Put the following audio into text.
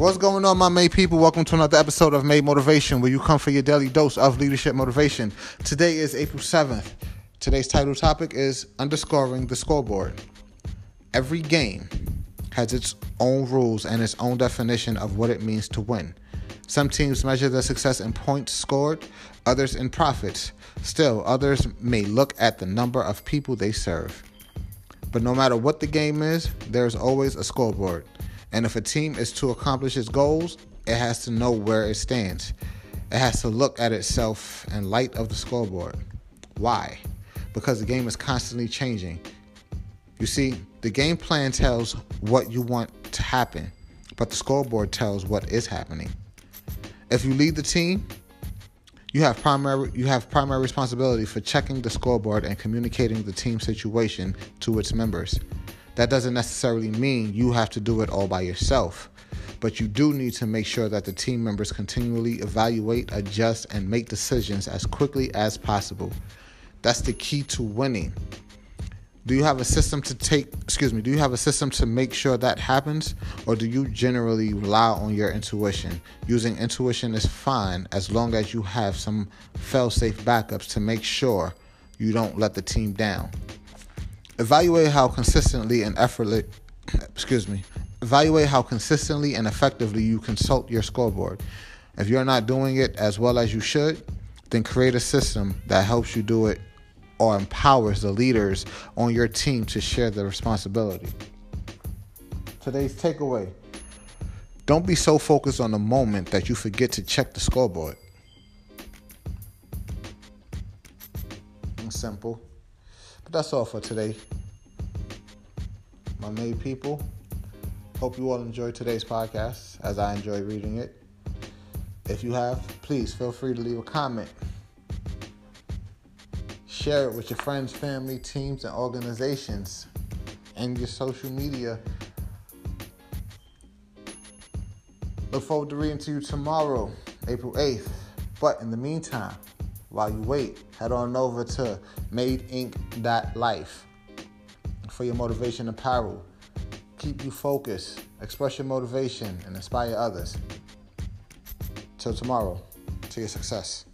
What's going on, my Made people? Welcome to another episode of Made Motivation, where you come for your daily dose of leadership motivation. Today is April 7th. Today's title topic is Underscoring the Scoreboard. Every game has its own rules and its own definition of what it means to win. Some teams measure their success in points scored, others in profits. Still, others may look at the number of people they serve. But no matter what the game is, there's always a scoreboard. And if a team is to accomplish its goals, it has to know where it stands. It has to look at itself in light of the scoreboard. Why? Because the game is constantly changing. You see, the game plan tells what you want to happen, but the scoreboard tells what is happening. If you lead the team, you have primary you have primary responsibility for checking the scoreboard and communicating the team situation to its members. That doesn't necessarily mean you have to do it all by yourself, but you do need to make sure that the team members continually evaluate, adjust, and make decisions as quickly as possible. That's the key to winning. Do you have a system to take, excuse me, do you have a system to make sure that happens? Or do you generally rely on your intuition? Using intuition is fine as long as you have some fail safe backups to make sure you don't let the team down. Evaluate how consistently and effortless, excuse me, evaluate how consistently and effectively you consult your scoreboard. If you're not doing it as well as you should, then create a system that helps you do it or empowers the leaders on your team to share the responsibility. Today's takeaway don't be so focused on the moment that you forget to check the scoreboard. Simple. But that's all for today. My made people. Hope you all enjoyed today's podcast as I enjoyed reading it. If you have, please feel free to leave a comment Share it with your friends, family, teams, and organizations and your social media. Look forward to reading to you tomorrow, April 8th. But in the meantime, while you wait, head on over to madeinc.life for your motivation apparel. Keep you focused, express your motivation, and inspire others. Till tomorrow, to your success.